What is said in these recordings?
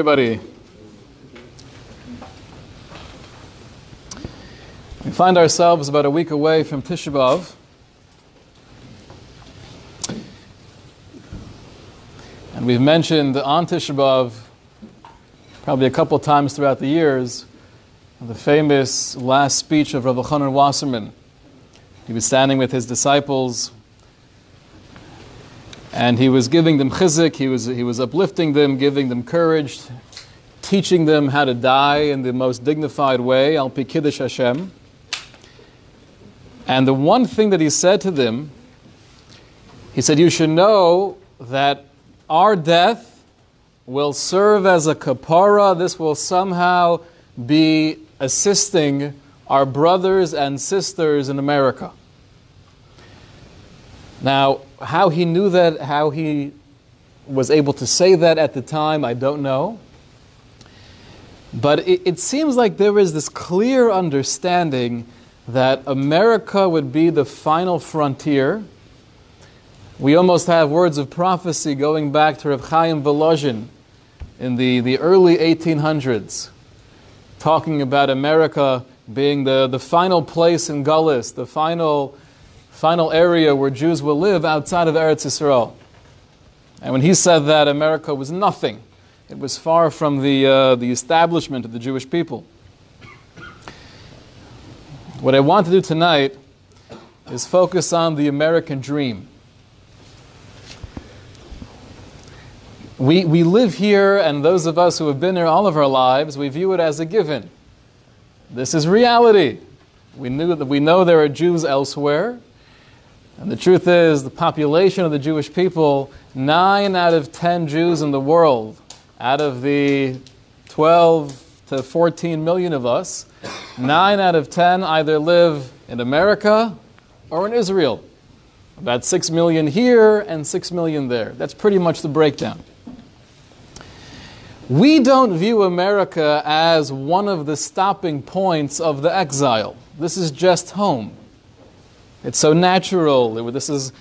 everybody. We find ourselves about a week away from Tisha B'Av. And we've mentioned on Tisha B'Av, probably a couple times throughout the years, the famous last speech of Rabbi Chanan Wasserman. He was standing with his disciples and he was giving them chizuk, he was, he was uplifting them, giving them courage, teaching them how to die in the most dignified way, al pi kiddush Hashem. And the one thing that he said to them, he said, You should know that our death will serve as a kapara. This will somehow be assisting our brothers and sisters in America. Now, how he knew that, how he was able to say that at the time, I don't know. But it, it seems like there is this clear understanding that America would be the final frontier. We almost have words of prophecy going back to Reb Chaim Volozhin in the, the early 1800s, talking about America being the, the final place in Gullus, the final final area where Jews will live outside of Eretz Yisrael. And when he said that, America was nothing. It was far from the, uh, the establishment of the Jewish people. What I want to do tonight is focus on the American dream. We, we live here, and those of us who have been here all of our lives, we view it as a given. This is reality. We, knew that we know there are Jews elsewhere. And the truth is, the population of the Jewish people, 9 out of 10 Jews in the world, out of the 12 to 14 million of us, 9 out of 10 either live in America or in Israel. About 6 million here and 6 million there. That's pretty much the breakdown. We don't view America as one of the stopping points of the exile. This is just home. It's so natural. This is,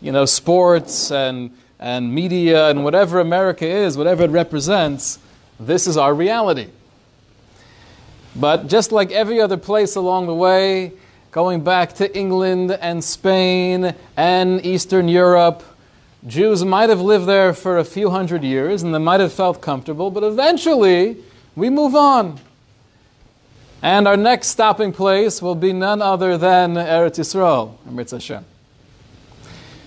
you know, sports and, and media and whatever America is, whatever it represents, this is our reality. But just like every other place along the way, going back to England and Spain and Eastern Europe, Jews might have lived there for a few hundred years and they might have felt comfortable, but eventually we move on. And our next stopping place will be none other than Eretz Yisrael, Eretz Hashem.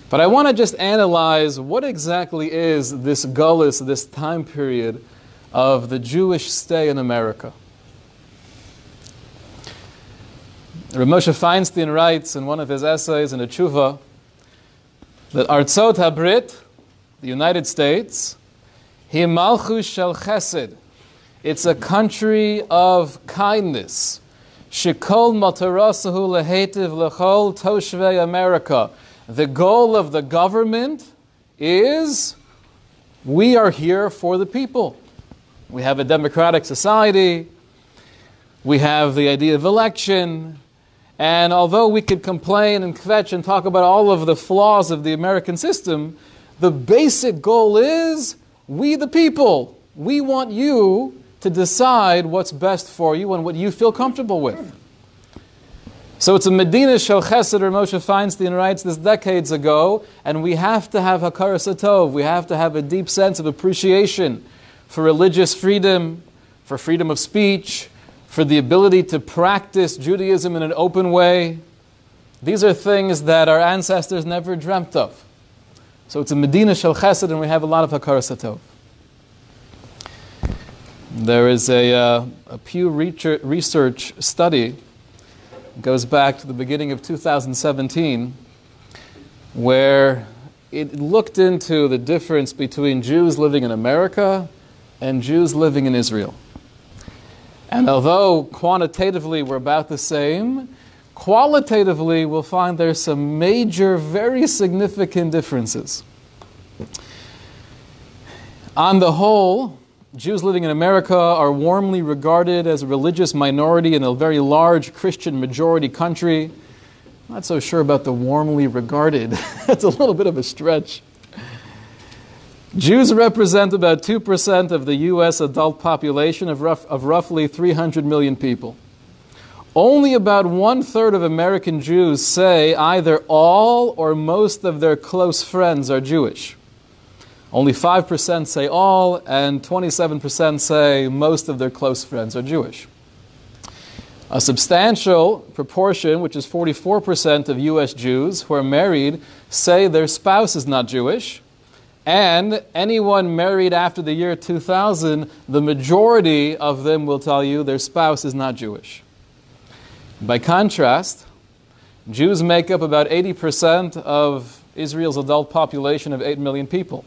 But I want to just analyze what exactly is this gullus, this time period of the Jewish stay in America. Rav Moshe Feinstein writes in one of his essays in a tshuva that Artzot Habrit, the United States, malchus shel chesed, it's a country of kindness. Shikol matarasahu lehetiv lechol toshvei America. The goal of the government is we are here for the people. We have a democratic society. We have the idea of election. And although we could complain and kvetch and talk about all of the flaws of the American system, the basic goal is we the people. We want you to decide what's best for you and what you feel comfortable with. So it's a Medina Shel Chesed, or Moshe Feinstein writes this decades ago, and we have to have Hakaras Hatov. We have to have a deep sense of appreciation for religious freedom, for freedom of speech, for the ability to practice Judaism in an open way. These are things that our ancestors never dreamt of. So it's a Medina Shel Chesed, and we have a lot of Hakaras Hatov. There is a, uh, a Pew Research study, goes back to the beginning of 2017, where it looked into the difference between Jews living in America and Jews living in Israel. And although quantitatively we're about the same, qualitatively we'll find there's some major, very significant differences. On the whole, Jews living in America are warmly regarded as a religious minority in a very large Christian majority country. Not so sure about the warmly regarded. That's a little bit of a stretch. Jews represent about 2% of the US adult population of, rough, of roughly 300 million people. Only about one third of American Jews say either all or most of their close friends are Jewish. Only 5% say all, and 27% say most of their close friends are Jewish. A substantial proportion, which is 44% of US Jews who are married, say their spouse is not Jewish. And anyone married after the year 2000, the majority of them will tell you their spouse is not Jewish. By contrast, Jews make up about 80% of Israel's adult population of 8 million people.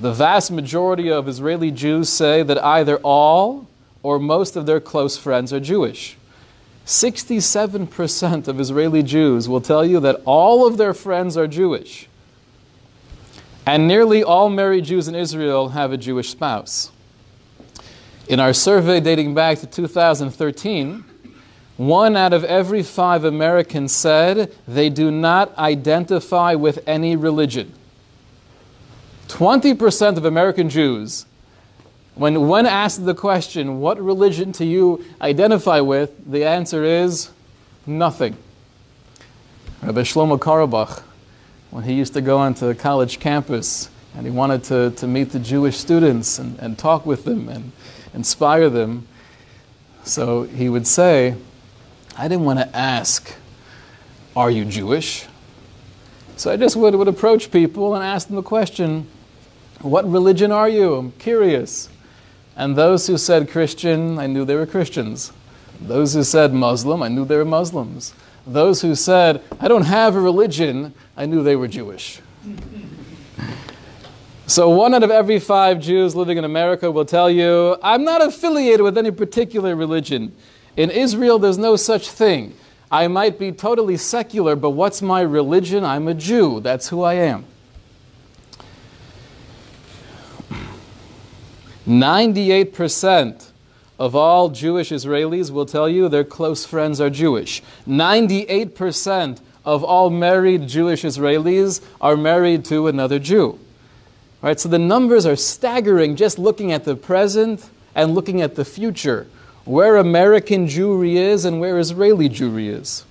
The vast majority of Israeli Jews say that either all or most of their close friends are Jewish. 67% of Israeli Jews will tell you that all of their friends are Jewish. And nearly all married Jews in Israel have a Jewish spouse. In our survey dating back to 2013, one out of every five Americans said they do not identify with any religion. 20% of American Jews when, when asked the question, what religion do you identify with, the answer is nothing. Rabbi Shlomo Carlebach, when he used to go onto college campus and he wanted to, to meet the Jewish students and, and talk with them and inspire them, so he would say, I didn't want to ask, Are you Jewish? So I just would, would approach people and ask them the question, What religion are you? I'm curious. And those who said Christian, I knew they were Christians. Those who said Muslim, I knew they were Muslims. Those who said, I don't have a religion, I knew they were Jewish. so, one out of every five Jews living in America will tell you, I'm not affiliated with any particular religion. In Israel, there's no such thing. I might be totally secular, but what's my religion? I'm a Jew. That's who I am. 98% of all Jewish Israelis will tell you their close friends are Jewish. 98% of all married Jewish Israelis are married to another Jew. Right? So the numbers are staggering just looking at the present and looking at the future, where American Jewry is and where Israeli Jewry is.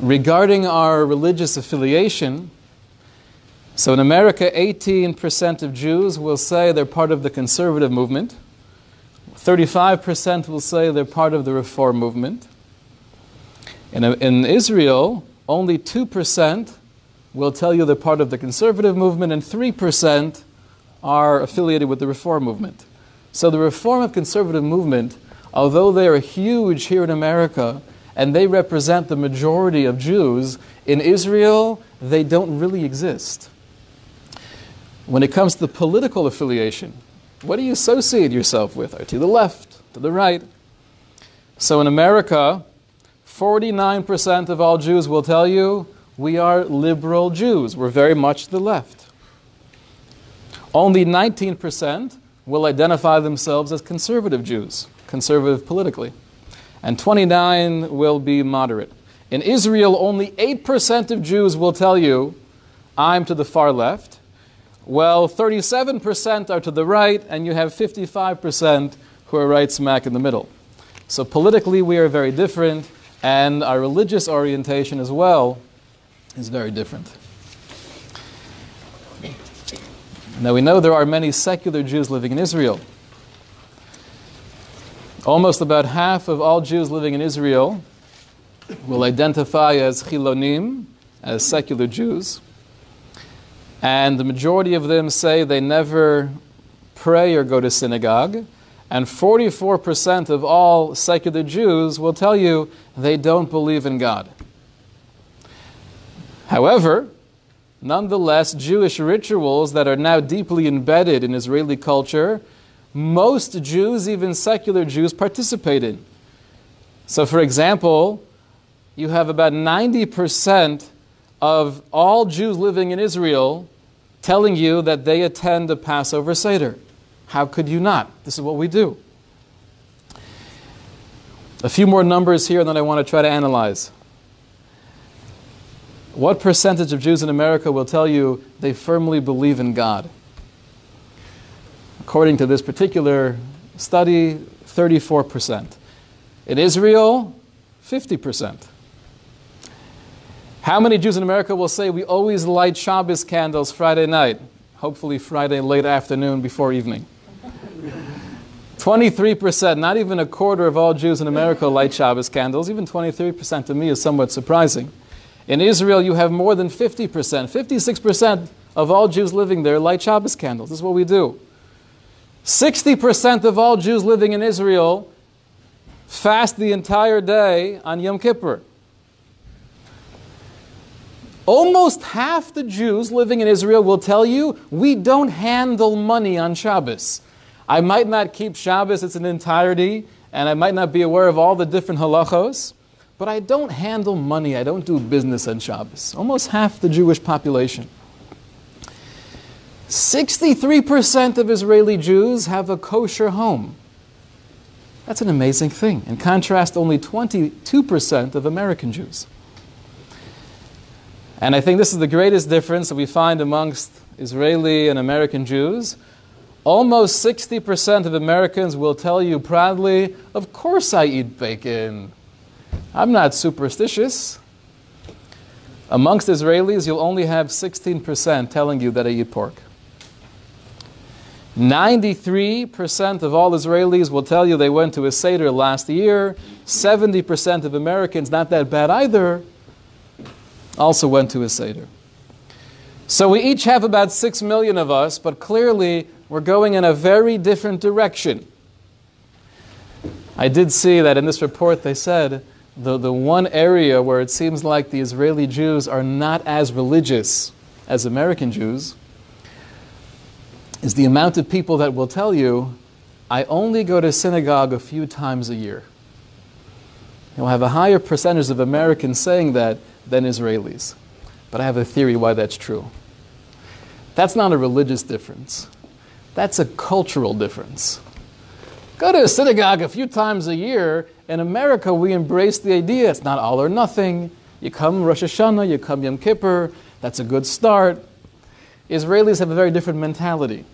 Regarding our religious affiliation, so in America, 18% of Jews will say they're part of the conservative movement. 35% will say they're part of the reform movement. In, in Israel, only 2% will tell you they're part of the conservative movement, and 3% are affiliated with the reform movement. So the reform of conservative movement, although they are huge here in America, and they represent the majority of Jews, in Israel, they don't really exist. When it comes to the political affiliation, what do you associate yourself with? Are you to the left, to the right? So in America, 49% of all Jews will tell you we are liberal Jews. We're very much to the left. Only 19% will identify themselves as conservative Jews, conservative politically. And 29 will be moderate. In Israel, only 8% of Jews will tell you I'm to the far left. Well, 37% are to the right, and you have 55% who are right smack in the middle. So politically, we are very different, and our religious orientation as well is very different. Now, we know there are many secular Jews living in Israel. Almost about half of all Jews living in Israel will identify as Chilonim, as secular Jews. And the majority of them say they never pray or go to synagogue. And 44% of all secular Jews will tell you they don't believe in God. However, nonetheless, Jewish rituals that are now deeply embedded in Israeli culture, most Jews, even secular Jews, participate in. So, for example, you have about 90% of all Jews living in Israel telling you that they attend the Passover Seder. How could you not? This is what we do. A few more numbers here that I want to try to analyze. What percentage of Jews in America will tell you they firmly believe in God? According to this particular study, 34%. In Israel, 50%. How many Jews in America will say we always light Shabbos candles Friday night? Hopefully, Friday late afternoon before evening. 23%, not even a quarter of all Jews in America light Shabbos candles. Even 23% to me is somewhat surprising. In Israel, you have more than 50%. 56% of all Jews living there light Shabbos candles. This is what we do. 60% of all Jews living in Israel fast the entire day on Yom Kippur. Almost half the Jews living in Israel will tell you we don't handle money on Shabbos. I might not keep Shabbos its an entirety, and I might not be aware of all the different halachos, but I don't handle money. I don't do business on Shabbos. Almost half the Jewish population. 63% of Israeli Jews have a kosher home. That's an amazing thing. In contrast, only 22% of American Jews. And I think this is the greatest difference that we find amongst Israeli and American Jews. Almost 60% of Americans will tell you proudly, Of course I eat bacon. I'm not superstitious. Amongst Israelis, you'll only have 16% telling you that I eat pork. 93% of all Israelis will tell you they went to a Seder last year. 70% of Americans, not that bad either, also went to a Seder. So we each have about 6 million of us, but clearly we're going in a very different direction. I did see that in this report they said the, the one area where it seems like the Israeli Jews are not as religious as American Jews is the amount of people that will tell you, I only go to synagogue a few times a year. You'll have a higher percentage of Americans saying that than Israelis. But I have a theory why that's true. That's not a religious difference. That's a cultural difference. Go to a synagogue a few times a year. In America, we embrace the idea it's not all or nothing. You come Rosh Hashanah, you come Yom Kippur, that's a good start. Israelis have a very different mentality.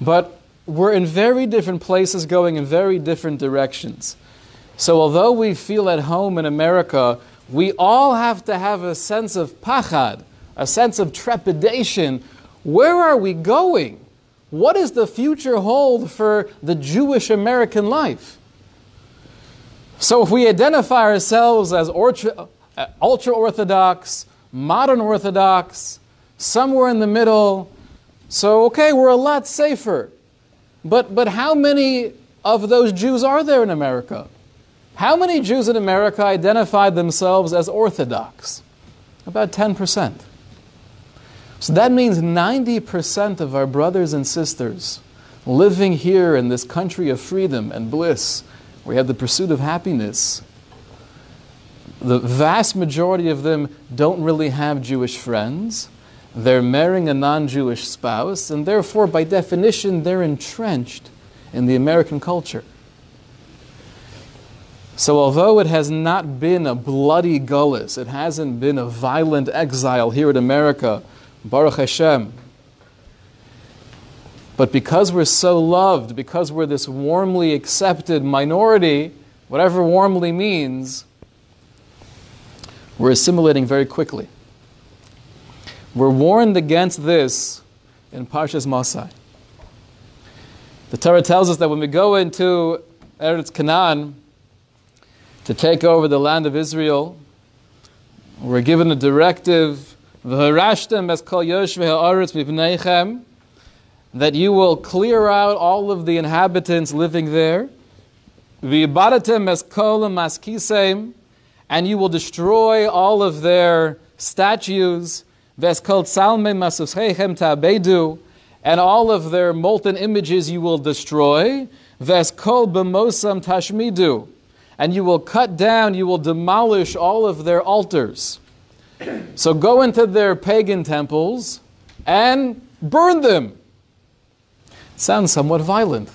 But we're in very different places going in very different directions. So, although we feel at home in America, we all have to have a sense of pachad, a sense of trepidation. Where are we going? What does the future hold for the Jewish American life? So, if we identify ourselves as uh, ultra Orthodox, modern Orthodox, somewhere in the middle, so okay, we're a lot safer. But, but how many of those Jews are there in America? How many Jews in America identified themselves as Orthodox? About 10%. So that means 90% of our brothers and sisters living here in this country of freedom and bliss, where we have the pursuit of happiness, the vast majority of them don't really have Jewish friends. They're marrying a non Jewish spouse, and therefore, by definition, they're entrenched in the American culture. So, although it has not been a bloody gullus, it hasn't been a violent exile here in America Baruch Hashem. But because we're so loved, because we're this warmly accepted minority, whatever warmly means, we're assimilating very quickly. We're warned against this in Parshas Masai. The Torah tells us that when we go into Eretz Canaan to take over the land of Israel, we're given a directive that you will clear out all of the inhabitants living there. And you will destroy all of their statues. And all of their molten images you will destroy. Tashmidu, and you will cut down, you will demolish all of their altars. So go into their pagan temples and burn them. Sounds somewhat violent.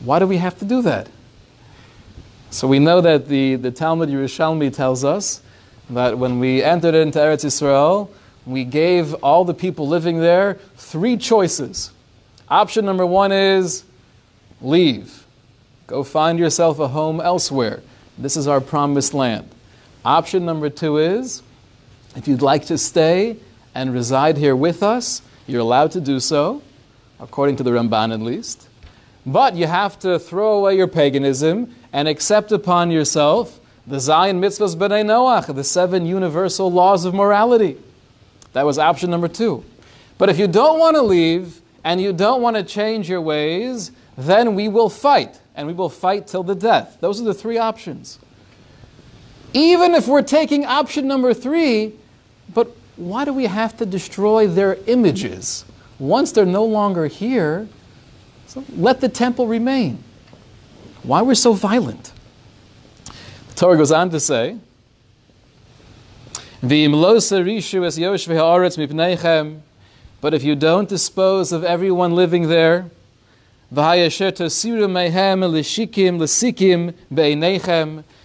Why do we have to do that? So we know that the, the Talmud Yerushalmi tells us that when we entered into Eretz Israel, we gave all the people living there three choices. Option number one is leave. Go find yourself a home elsewhere. This is our promised land. Option number two is if you'd like to stay and reside here with us, you're allowed to do so, according to the Ramban at least. But you have to throw away your paganism and accept upon yourself the Zion mitzvahs b'nai Noach, the seven universal laws of morality. That was option number two. But if you don't want to leave and you don't want to change your ways, then we will fight, and we will fight till the death. Those are the three options. Even if we're taking option number three, but why do we have to destroy their images? Once they're no longer here, so let the temple remain. Why we're so violent? The Torah goes on to say, but if you don't dispose of everyone living there,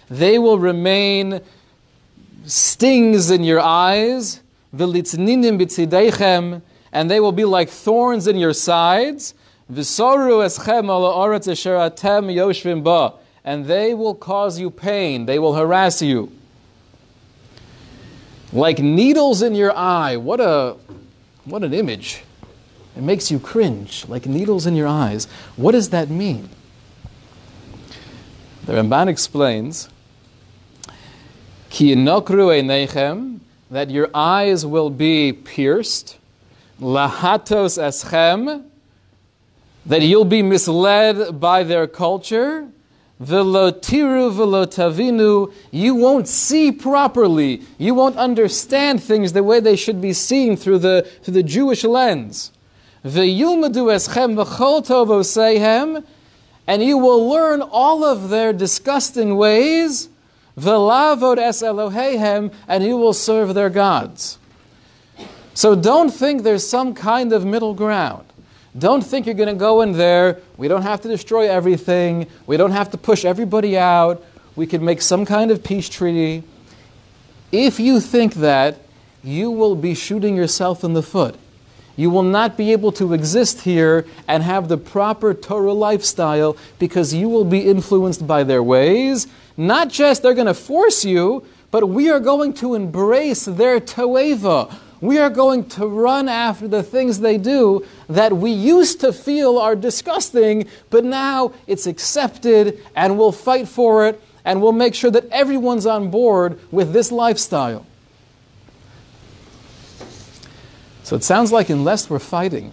they will remain stings in your eyes, and they will be like thorns in your sides, and they will cause you pain, they will harass you. Like needles in your eye. What a what an image. It makes you cringe, like needles in your eyes. What does that mean? The Ramban explains Ki einechem, that your eyes will be pierced, lahatos eschem, that you'll be misled by their culture, velotiru velotavinu, you won't see properly, you won't understand things the way they should be seen through the, through the Jewish lens. And you will learn all of their disgusting ways, ve'lavod es Elohehem, and you will serve their gods. So don't think there's some kind of middle ground. Don't think you're going to go in there. We don't have to destroy everything. We don't have to push everybody out. We can make some kind of peace treaty. If you think that, you will be shooting yourself in the foot you will not be able to exist here and have the proper Torah lifestyle because you will be influenced by their ways. Not just they're going to force you, but we are going to embrace their toeva. We are going to run after the things they do that we used to feel are disgusting, but now it's accepted and we'll fight for it and we'll make sure that everyone's on board with this lifestyle. So it sounds like unless we're fighting,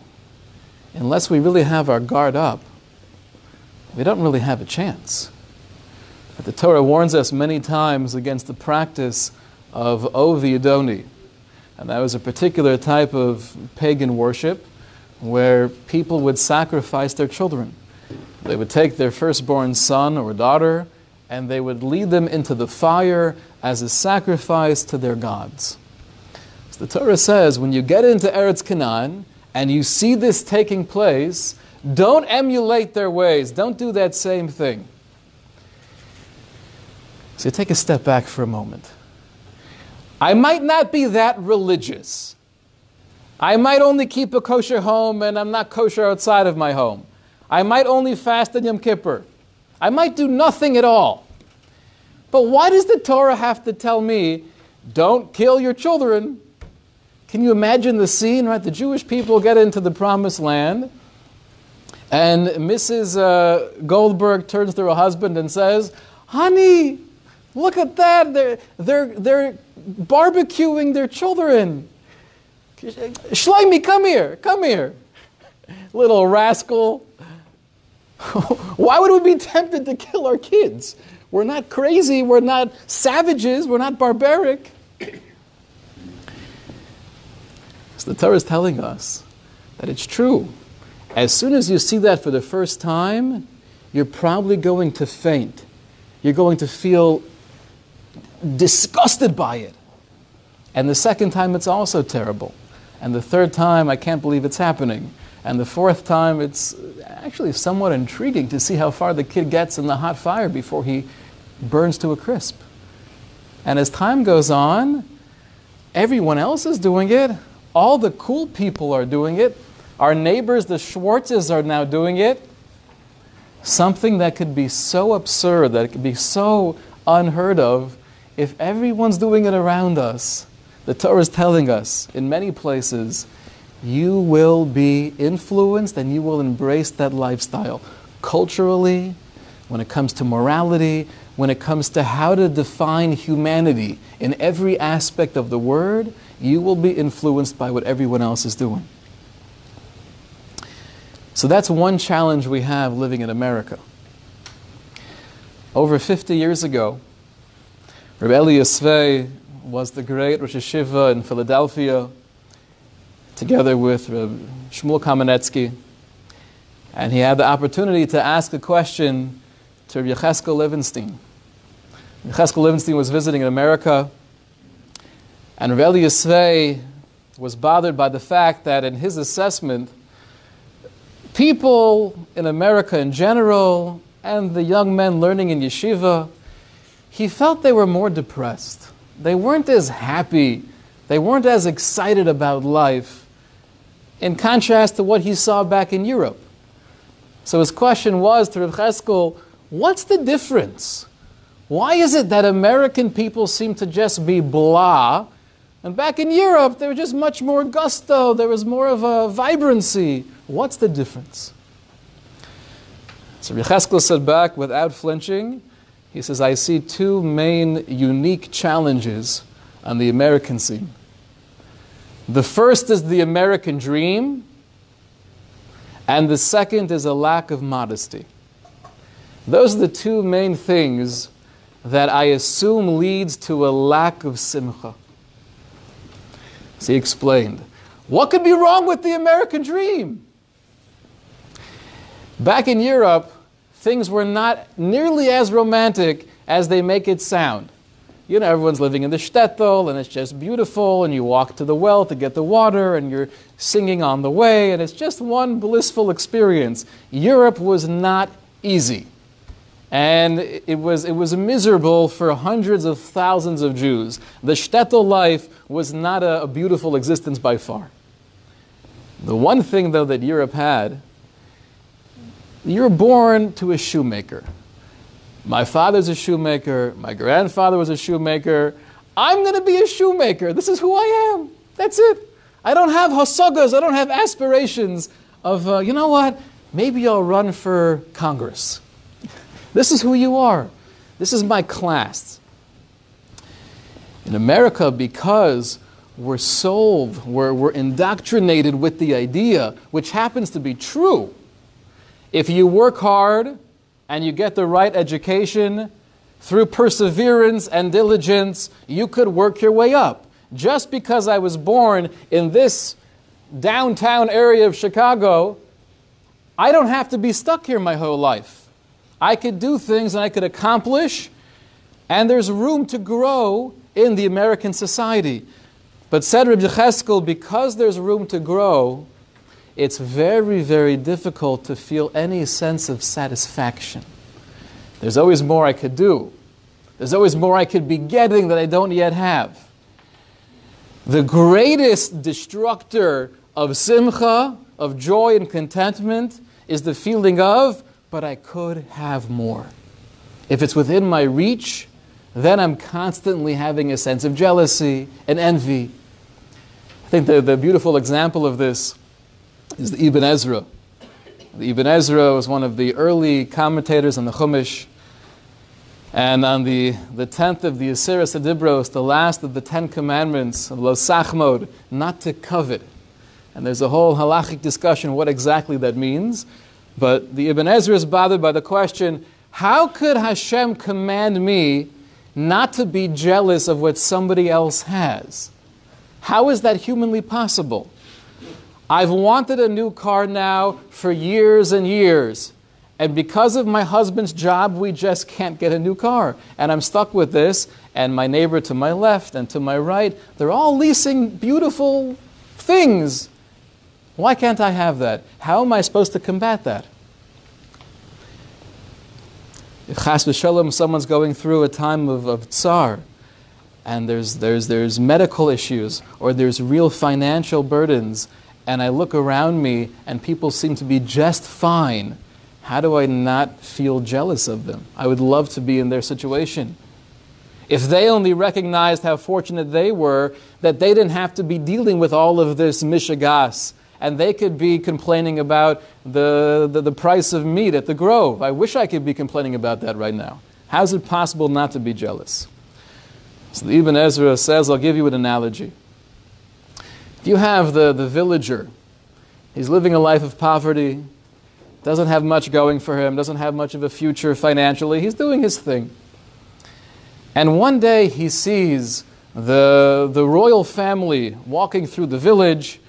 unless we really have our guard up, we don't really have a chance. But the Torah warns us many times against the practice of Ovi Adoni. And that was a particular type of pagan worship where people would sacrifice their children. They would take their firstborn son or daughter and they would lead them into the fire as a sacrifice to their gods. The Torah says when you get into Eretz Canaan and you see this taking place, don't emulate their ways. Don't do that same thing. So take a step back for a moment. I might not be that religious. I might only keep a kosher home and I'm not kosher outside of my home. I might only fast in Yom Kippur. I might do nothing at all. But why does the Torah have to tell me, don't kill your children, can you imagine the scene, right? The Jewish people get into the promised land, and Mrs. Uh, Goldberg turns to her husband and says, Honey, look at that. They're, they're, they're barbecuing their children. Shlomi, come here, come here. Little rascal. Why would we be tempted to kill our kids? We're not crazy, we're not savages, we're not barbaric. So the Torah is telling us that it's true. As soon as you see that for the first time, you're probably going to faint. You're going to feel disgusted by it. And the second time, it's also terrible. And the third time, I can't believe it's happening. And the fourth time, it's actually somewhat intriguing to see how far the kid gets in the hot fire before he burns to a crisp. And as time goes on, everyone else is doing it. All the cool people are doing it. Our neighbors, the Schwartzes, are now doing it. Something that could be so absurd, that could be so unheard of, if everyone's doing it around us, the Torah is telling us in many places, you will be influenced and you will embrace that lifestyle. Culturally, when it comes to morality, when it comes to how to define humanity in every aspect of the word, you will be influenced by what everyone else is doing. So that's one challenge we have living in America. Over 50 years ago, Rabbi Elya Svei was the great Rosh Yeshiva in Philadelphia, together with Rabbi Shmuel Kamenetsky. And he had the opportunity to ask a question to Yecheskel Levenstein. Yecheskel Levenstein was visiting in America, and Elya Svei was bothered by the fact that in his assessment, people in America in general and the young men learning in yeshiva, he felt they were more depressed. They weren't as happy. They weren't as excited about life in contrast to what he saw back in Europe. So his question was to Rav Cheskel, what's the difference? Why is it that American people seem to just be blah, and back in Europe there was just much more gusto, there was more of a vibrancy? What's the difference? So Yecheskel said back without flinching, he says, I see two main unique challenges on the American scene. The first is the American dream, and the second is a lack of modesty. Those are the two main things that I assume leads to a lack of simcha. So he explained, what could be wrong with the American dream? Back in Europe, things were not nearly as romantic as they make it sound. You know, everyone's living in the shtetl, and it's just beautiful, and you walk to the well to get the water, and you're singing on the way, and it's just one blissful experience. Europe was not easy. And it was, it was miserable for hundreds of thousands of Jews. The shtetl life was not a, a beautiful existence by far. The one thing, though, that Europe had you're born to a shoemaker. My father's a shoemaker. My grandfather was a shoemaker. I'm going to be a shoemaker. This is who I am. That's it. I don't have hasagas. I don't have aspirations of, uh, you know what? Maybe I'll run for Congress. This is who you are. This is my class. In America, because we're sold, we're, we're indoctrinated with the idea, which happens to be true, if you work hard and you get the right education, through perseverance and diligence, you could work your way up. Just because I was born in this downtown area of Chicago, I don't have to be stuck here my whole life. I could do things and I could accomplish, and there's room to grow in the American society. But said Reb Yecheskel, because there's room to grow, it's very, very difficult to feel any sense of satisfaction. There's always more I could do. There's always more I could be getting that I don't yet have. The greatest destructor of simcha, of joy and contentment, is the feeling of, but I could have more. If it's within my reach, then I'm constantly having a sense of jealousy and envy. I think the, the beautiful example of this is the Ibn Ezra. The Ibn Ezra was one of the early commentators on the Chumash. And on the, the 10th of the Aseret Hadibros, the last of the Ten Commandments, of Lo Sachmod, not to covet. And there's a whole halachic discussion what exactly that means. But the Ibn Ezra is bothered by the question how could Hashem command me not to be jealous of what somebody else has? How is that humanly possible? I've wanted a new car now for years and years. And because of my husband's job, we just can't get a new car. And I'm stuck with this. And my neighbor to my left and to my right, they're all leasing beautiful things. Why can't I have that? How am I supposed to combat that? If chas v'shalom, someone's going through a time of, of tsar, and there's, there's, there's medical issues or there's real financial burdens, and I look around me and people seem to be just fine, how do I not feel jealous of them? I would love to be in their situation. If they only recognized how fortunate they were, that they didn't have to be dealing with all of this mishagas, and they could be complaining about the, the, the, price of meat at the Grove. I wish I could be complaining about that right now. How is it possible not to be jealous? So the Ibn Ezra says, I'll give you an analogy. If you have the, the villager, he's living a life of poverty, doesn't have much going for him, doesn't have much of a future financially, he's doing his thing. And one day he sees the, the royal family walking through the village,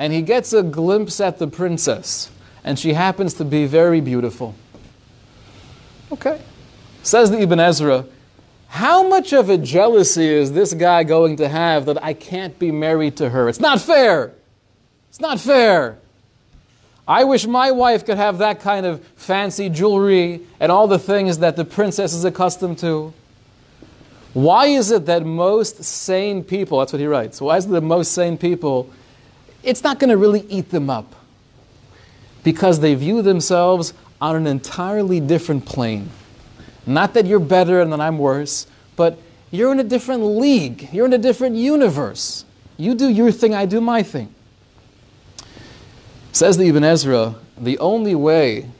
and he gets a glimpse at the princess, and she happens to be very beautiful. Okay. Says the Ibn Ezra, how much of a jealousy is this guy going to have that I can't be married to her? It's not fair. It's not fair. I wish my wife could have that kind of fancy jewelry and all the things that the princess is accustomed to. Why is it that most sane people, that's what he writes, why is it that most sane people, it's not going to really eat them up? Because they view themselves on an entirely different plane. Not that you're better and that I'm worse, but you're in a different league. You're in a different universe. You do your thing, I do my thing. Says the Ibn Ezra, the only way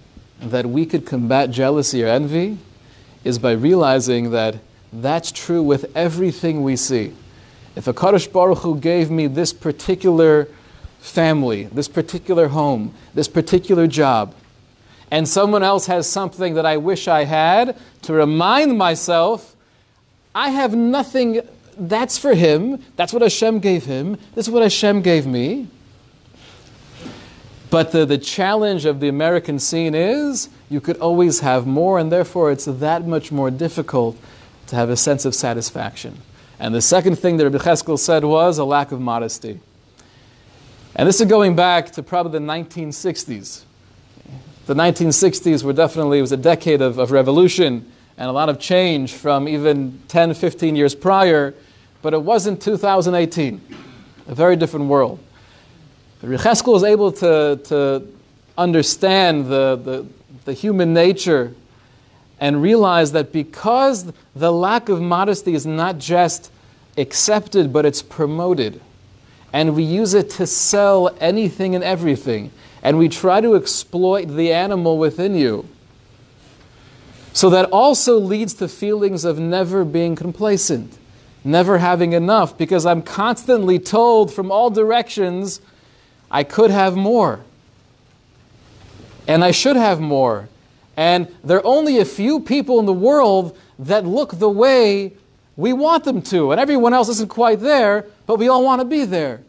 that we could combat jealousy or envy is by realizing that that's true with everything we see. If a Kadosh Baruch Hu gave me this particular family, this particular home, this particular job, and someone else has something that I wish I had, to remind myself, I have nothing, that's for him, that's what Hashem gave him, this is what Hashem gave me. But the, the challenge of the American scene is you could always have more, and therefore it's that much more difficult to have a sense of satisfaction. And the second thing that Rabbi Cheskel said was a lack of modesty. And this is going back to probably the 1960s. The 1960s were definitely, it was a decade of, of revolution and a lot of change from even 10, 15 years prior, but it wasn't 2018. A very different world. Rabbi Cheskel was able to, to understand the, the, the human nature and realize that because the lack of modesty is not just accepted, but it's promoted, and we use it to sell anything and everything, and we try to exploit the animal within you. So that also leads to feelings of never being complacent, never having enough, because I'm constantly told from all directions I could have more. And I should have more. And there are only a few people in the world that look the way we want them to. And everyone else isn't quite there, but we all want to be there.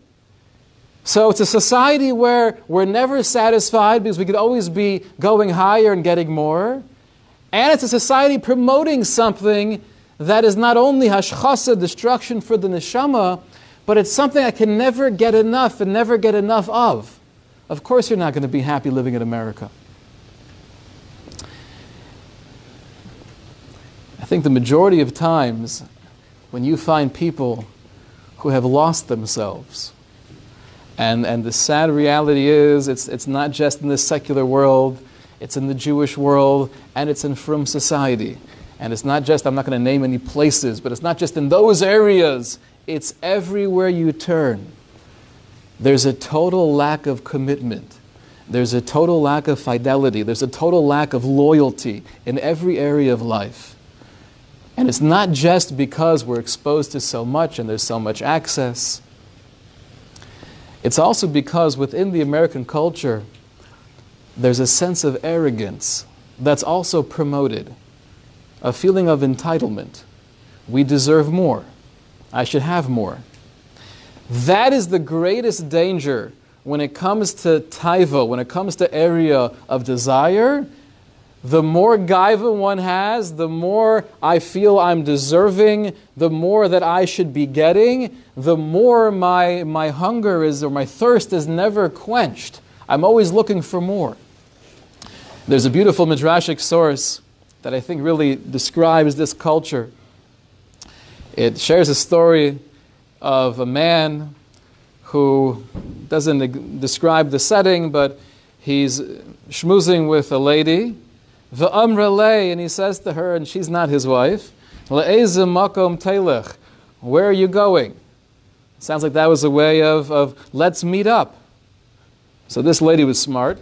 So it's a society where we're never satisfied because we could always be going higher and getting more. And it's a society promoting something that is not only hashchasa, destruction for the neshama, but it's something I can never get enough and never get enough of. Of course, you're not going to be happy living in America. I think the majority of times when you find people who have lost themselves, and, and the sad reality is it's, it's not just in the secular world, it's in the Jewish world, and it's in frum society. And it's not just, I'm not going to name any places, but it's not just in those areas it's everywhere you turn. There's a total lack of commitment. There's a total lack of fidelity. There's a total lack of loyalty in every area of life. And it's not just because we're exposed to so much and there's so much access. It's also because within the American culture, there's a sense of arrogance that's also promoted, a feeling of entitlement. We deserve more. I should have more. That is the greatest danger when it comes to taiva, when it comes to area of desire. The more gaiva one has, the more I feel I'm deserving, the more that I should be getting, the more my, my hunger is or my thirst is never quenched. I'm always looking for more. There's a beautiful midrashic source that I think really describes this culture. It shares a story of a man who doesn't describe the setting, but he's schmoozing with a lady, and he says to her, and she's not his wife, makom Where are you going? Sounds like that was a way of, of let's meet up. So this lady was smart.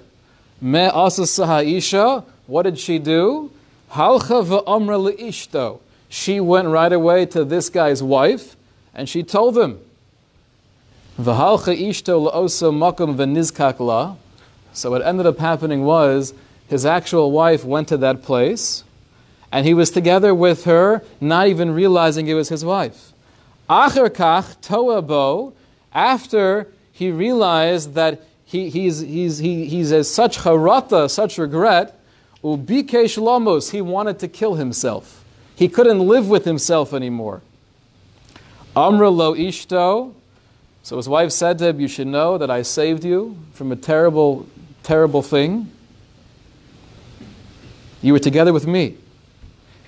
Me isha. What did she do? Halcha v'amra leishto. She went right away to this guy's wife, and she told him. V'halcha ishto la'osa makom v'nizkak la. So what ended up happening was his actual wife went to that place, and he was together with her, not even realizing it was his wife. Acher toabo. After he realized that he, he's, he's, he, he's as such harata, such regret, ubikesh lamos, he wanted to kill himself. He couldn't live with himself anymore. Amra lo ishto. So his wife said to him, You should know that I saved you from a terrible, terrible thing. You were together with me.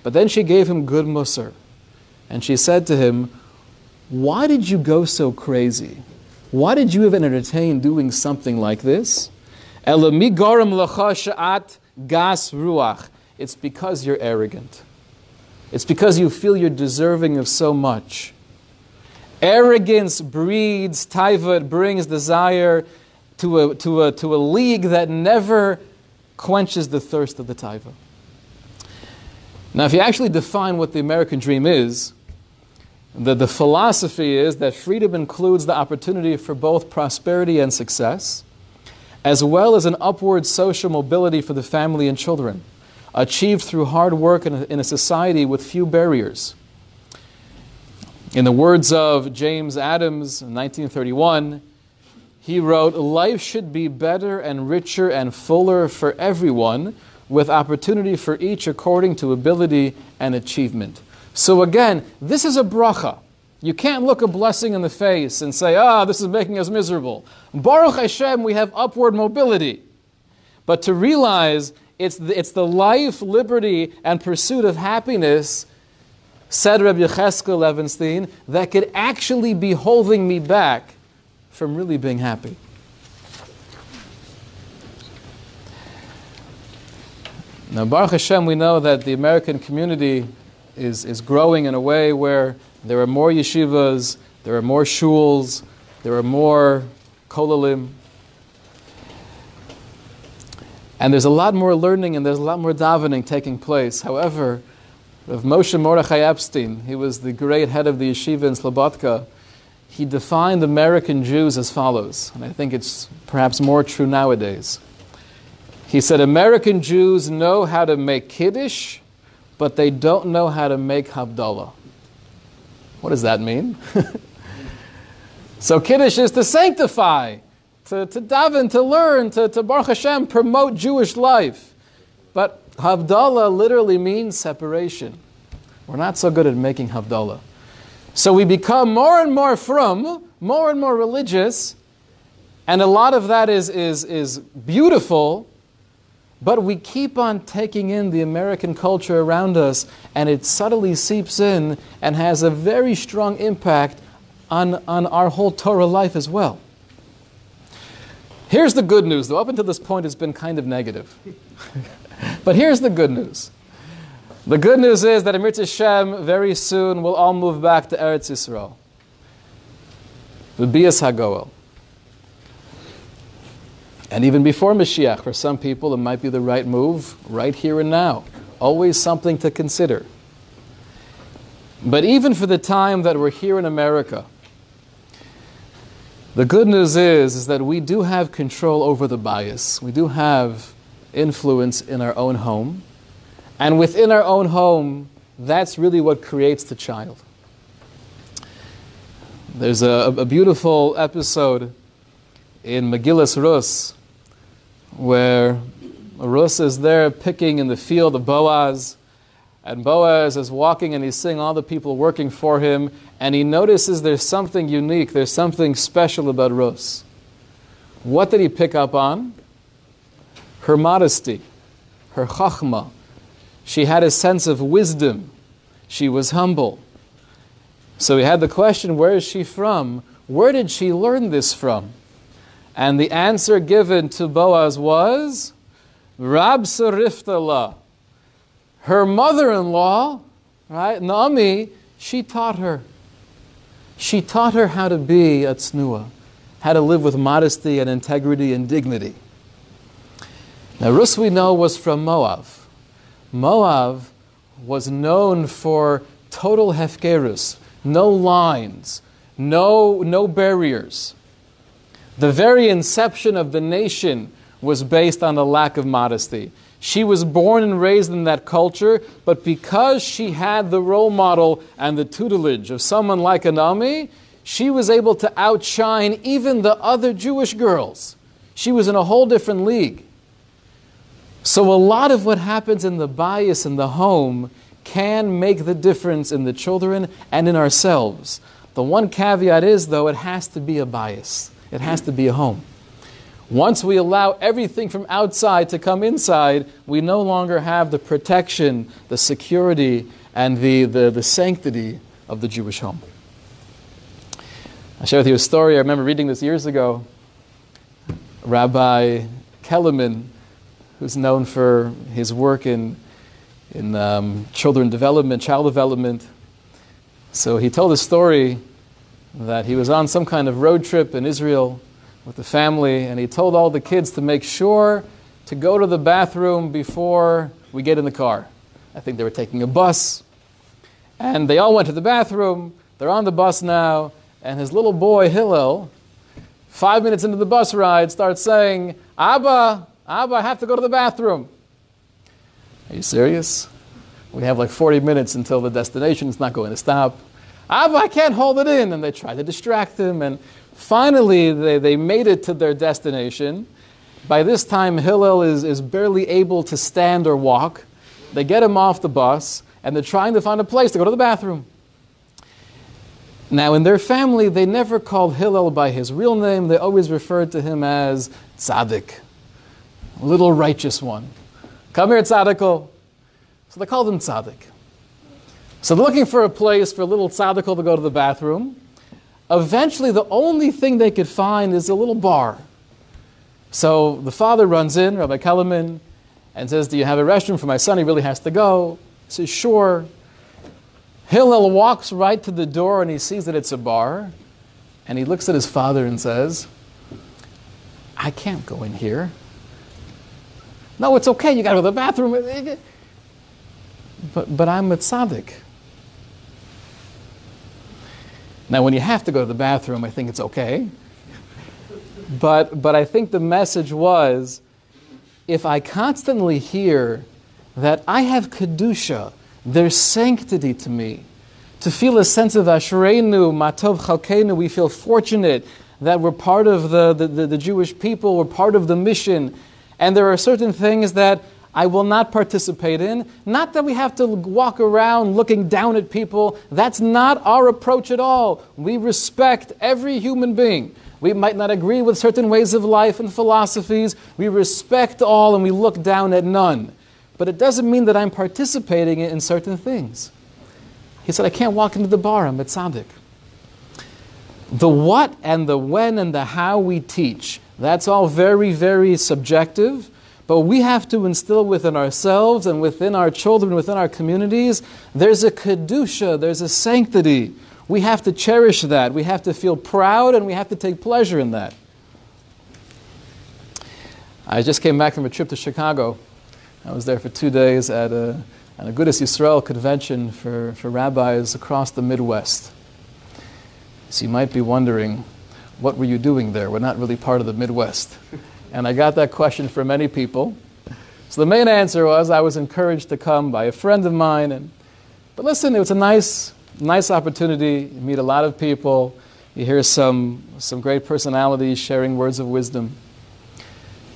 But then she gave him good mussar. And she said to him, Why did you go so crazy? Why did you even entertain doing something like this? gas ruach. It's because you're arrogant. It's because you feel you're deserving of so much. Arrogance breeds taiva, it brings desire to a, to, a, to a league that never quenches the thirst of the taiva. Now, if you actually define what the American dream is, the, the philosophy is that freedom includes the opportunity for both prosperity and success, as well as an upward social mobility for the family and children, achieved through hard work in a, in a society with few barriers. In the words of James Adams in 1931, he wrote, Life should be better and richer and fuller for everyone, with opportunity for each according to ability and achievement. So again, this is a bracha. You can't look a blessing in the face and say, ah, this is making us miserable. Baruch Hashem, we have upward mobility. But to realize it's the, it's the life, liberty, and pursuit of happiness, said Rabbi Yecheskel Levenstein, that could actually be holding me back from really being happy. Now, Baruch Hashem, we know that the American community is, is growing in a way where there are more yeshivas, there are more shuls, there are more kollelim. And there's a lot more learning and there's a lot more davening taking place. However, Rav Moshe Mordechai Epstein, he was the great head of the yeshiva in Slobodka, he defined American Jews as follows, and I think it's perhaps more true nowadays. He said, American Jews know how to make Kiddush, but they don't know how to make Havdalah. What does that mean? so Kiddush is to sanctify, to, to daven, to learn, to, to Baruch Hashem, promote Jewish life. But Havdalah literally means separation. We're not so good at making Havdalah. So we become more and more from, more and more religious, and a lot of that is, is, is beautiful, but we keep on taking in the American culture around us, and it subtly seeps in and has a very strong impact on, on our whole Torah life as well. Here's the good news, though up until this point it's been kind of negative. but here's the good news. The good news is that Amir Shem very soon we'll all move back to Eretz Yisrael. The Bias HaGoel. And even before Mashiach, for some people, it might be the right move right here and now. Always something to consider. But even for the time that we're here in America, the good news is, is that we do have control over the bayis. We do have influence in our own home. And within our own home, that's really what creates the child. There's a, a beautiful episode in Megillas Rus where Rus is there picking in the field of Boaz, and Boaz is walking and he's seeing all the people working for him, and he notices there's something unique, there's something special about Rus. What did he pick up on? Her modesty, her chachma. She had a sense of wisdom. She was humble. So we had the question where is she from? Where did she learn this from? And the answer given to Boaz was Rab Sariftala. Her mother in law, right, Naomi, she taught her. She taught her how to be a tznuah, how to live with modesty and integrity and dignity. Now, Rus we know was from Moab. Moab was known for total hefkerus, no lines, no, no barriers. The very inception of the nation was based on a lack of modesty. She was born and raised in that culture, but because she had the role model and the tutelage of someone like Anami, she was able to outshine even the other Jewish girls. She was in a whole different league. So, a lot of what happens in the bayis in the home can make the difference in the children and in ourselves. The one caveat is, though, it has to be a bayis, it has to be a home. Once we allow everything from outside to come inside, we no longer have the protection, the security, and the, the, the sanctity of the Jewish home. I'll share with you a story. I remember reading this years ago. Rabbi Kellerman who's known for his work in, in um, children development, child development. So he told a story that he was on some kind of road trip in Israel with the family, and he told all the kids to make sure to go to the bathroom before we get in the car. I think they were taking a bus. And they all went to the bathroom. They're on the bus now, and his little boy, Hillel, five minutes into the bus ride, starts saying, Abba, Abba, I have to go to the bathroom. Are you serious? We have like 40 minutes until the destination. It's not going to stop. Abba, I can't hold it in. And they try to distract him. And finally, they, they made it to their destination. By this time, Hillel is, is barely able to stand or walk. They get him off the bus, and they're trying to find a place to go to the bathroom. Now, in their family, they never called Hillel by his real name. They always referred to him as Tzaddik, little righteous one. Come here, Tzadikal. So they called him Tzaddik. So they're looking for a place for little Tzadikal to go to the bathroom. Eventually, the only thing they could find is a little bar. So the father runs in, Rabbi Kellerman, and says, Do you have a restroom for my son? He really has to go. He says, Sure. Hillel walks right to the door and he sees that it's a bar. And he looks at his father and says, I can't go in here. No, it's okay. You got to go to the bathroom. But, but I'm a tzaddik. Now, when you have to go to the bathroom, I think it's okay. But, but I think the message was if I constantly hear that I have Kedusha, there's sanctity to me, to feel a sense of Ashreinu, Matov Chalkenu, we feel fortunate that we're part of the, the, the Jewish people, we're part of the mission, and there are certain things that I will not participate in. Not that we have to walk around looking down at people. That's not our approach at all. We respect every human being. We might not agree with certain ways of life and philosophies. We respect all and we look down at none. But it doesn't mean that I'm participating in certain things. He said, I can't walk into the bar, I'm at Tzaddik. The what and the when and the how we teach that's all very, very subjective. But we have to instill within ourselves and within our children, within our communities, there's a kedusha, there's a sanctity. We have to cherish that. We have to feel proud and we have to take pleasure in that. I just came back from a trip to Chicago. I was there for two days at a, at a Agudas Yisrael convention for, for rabbis across the Midwest. So you might be wondering, what were you doing there? We're not really part of the Midwest. And I got that question from many people. So the main answer was I was encouraged to come by a friend of mine. And, but listen, it was a nice, nice opportunity. You meet a lot of people. You hear some, some great personalities sharing words of wisdom.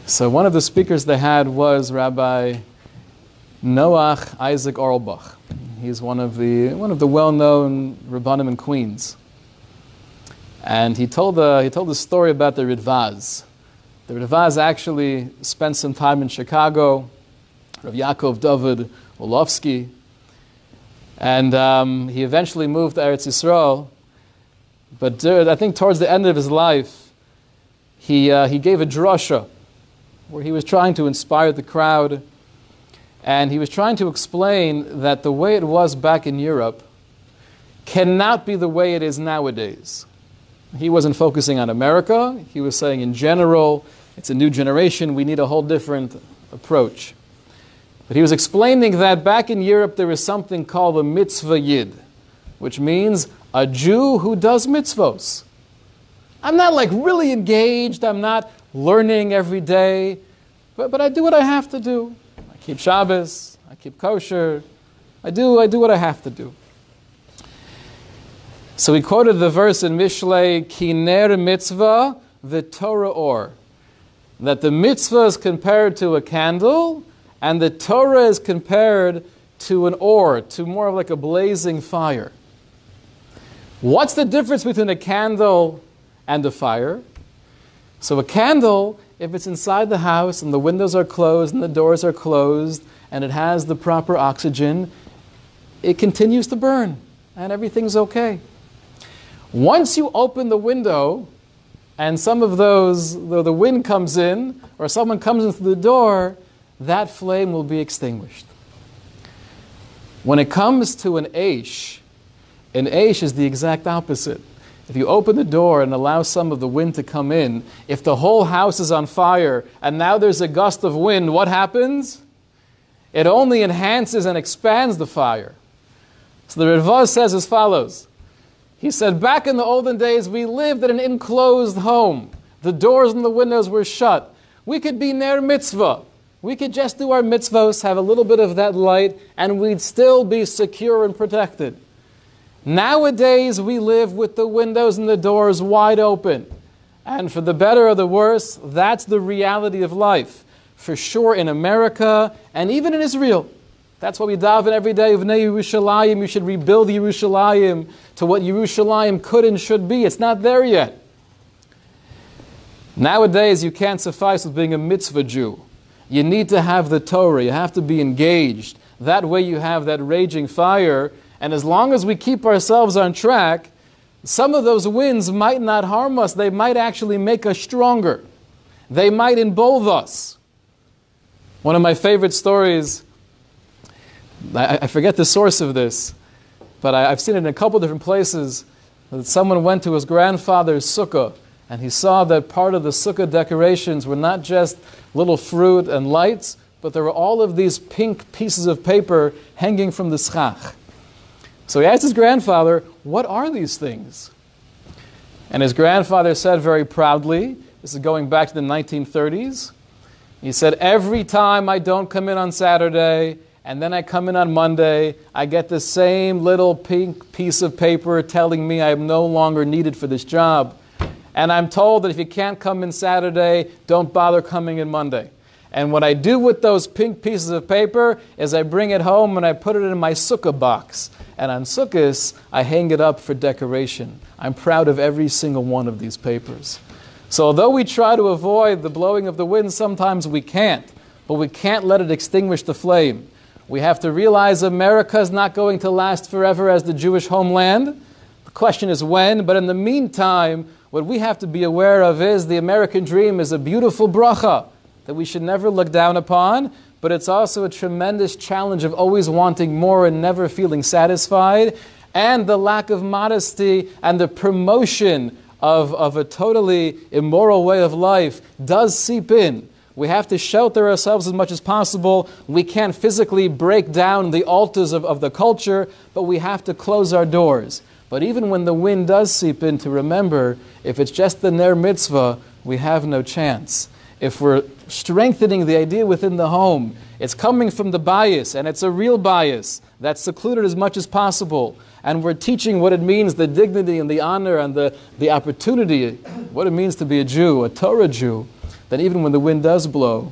So one of the speakers they had was Rabbi Noach Isaac Oelbaum. He's one of the, one of the well-known Rabbanim in Queens. And he told, the, he told the story about the Ridbaz. The Ridbaz actually spent some time in Chicago, Rav Yaakov David Wilovsky. And um, he eventually moved to Eretz Yisrael. But there, I think towards the end of his life, he, uh, he gave a drasha where he was trying to inspire the crowd. And he was trying to explain that the way it was back in Europe cannot be the way it is nowadays. He wasn't focusing on America, he was saying in general, it's a new generation, we need a whole different approach. But he was explaining that back in Europe there is something called a mitzvah yid, which means a Jew who does mitzvos. I'm not like really engaged, I'm not learning every day, but, but I do what I have to do. I keep Shabbos, I keep kosher, I do, I do what I have to do. So we quoted the verse in Mishlei, Kiner mitzvah, the Torah or. That the mitzvah is compared to a candle, and the Torah is compared to an ore, to more of like a blazing fire. What's the difference between a candle and a fire? So, a candle, if it's inside the house and the windows are closed and the doors are closed and it has the proper oxygen, it continues to burn and everything's okay. Once you open the window and some of those, the, the wind comes in or someone comes in through the door, that flame will be extinguished. When it comes to an Aish, an Aish is the exact opposite. If you open the door and allow some of the wind to come in, if the whole house is on fire and now there's a gust of wind, what happens? It only enhances and expands the fire. So the Ritva says as follows he said, Back in the olden days, we lived in an enclosed home. The doors and the windows were shut. We could be near mitzvah. We could just do our mitzvahs, have a little bit of that light, and we'd still be secure and protected. Nowadays, we live with the windows and the doors wide open. And for the better or the worse, that's the reality of life. For sure in America and even in Israel. That's why we daven every day of Yerushalayim. You should rebuild Yerushalayim to what Yerushalayim could and should be. It's not there yet. Nowadays, you can't suffice with being a mitzvah Jew. You need to have the Torah. You have to be engaged. That way, you have that raging fire. And as long as we keep ourselves on track, some of those winds might not harm us. They might actually make us stronger. They might embolden us. One of my favorite stories I, I forget the source of this, but I, have seen it in a couple different places. That someone went to his grandfather's sukkah and he saw that part of the sukkah decorations were not just little fruit and lights, but there were all of these pink pieces of paper hanging from the schach. So he asked his grandfather, What are these things? And his grandfather said very proudly, this is going back to the 1930s, he said, Every time I don't come in on Saturday, and then I come in on Monday, I get the same little pink piece of paper telling me I'm no longer needed for this job. And I'm told that if you can't come in Saturday, don't bother coming in Monday. And what I do with those pink pieces of paper is I bring it home and I put it in my sukkah box. And on sukkahs, I hang it up for decoration. I'm proud of every single one of these papers. So although we try to avoid the blowing of the wind, sometimes we can't. But we can't let it extinguish the flame. We have to realize America is not going to last forever as the Jewish homeland. The question is when, but in the meantime, what we have to be aware of is the American dream is a beautiful bracha that we should never look down upon, but it's also a tremendous challenge of always wanting more and never feeling satisfied, and the lack of modesty and the promotion of, of a totally immoral way of life does seep in. We have to shelter ourselves as much as possible. We can't physically break down the altars of, of the culture, but we have to close our doors. But even when the wind does seep in, to remember if it's just the Ner Mitzvah, we have no chance. If we're strengthening the idea within the home, it's coming from the bayis, and it's a real bayis that's secluded as much as possible. And we're teaching what it means the dignity and the honor and the, the opportunity, what it means to be a Jew, a Torah Jew that even when the wind does blow,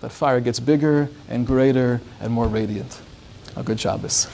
that fire gets bigger and greater and more radiant. A good Shabbos.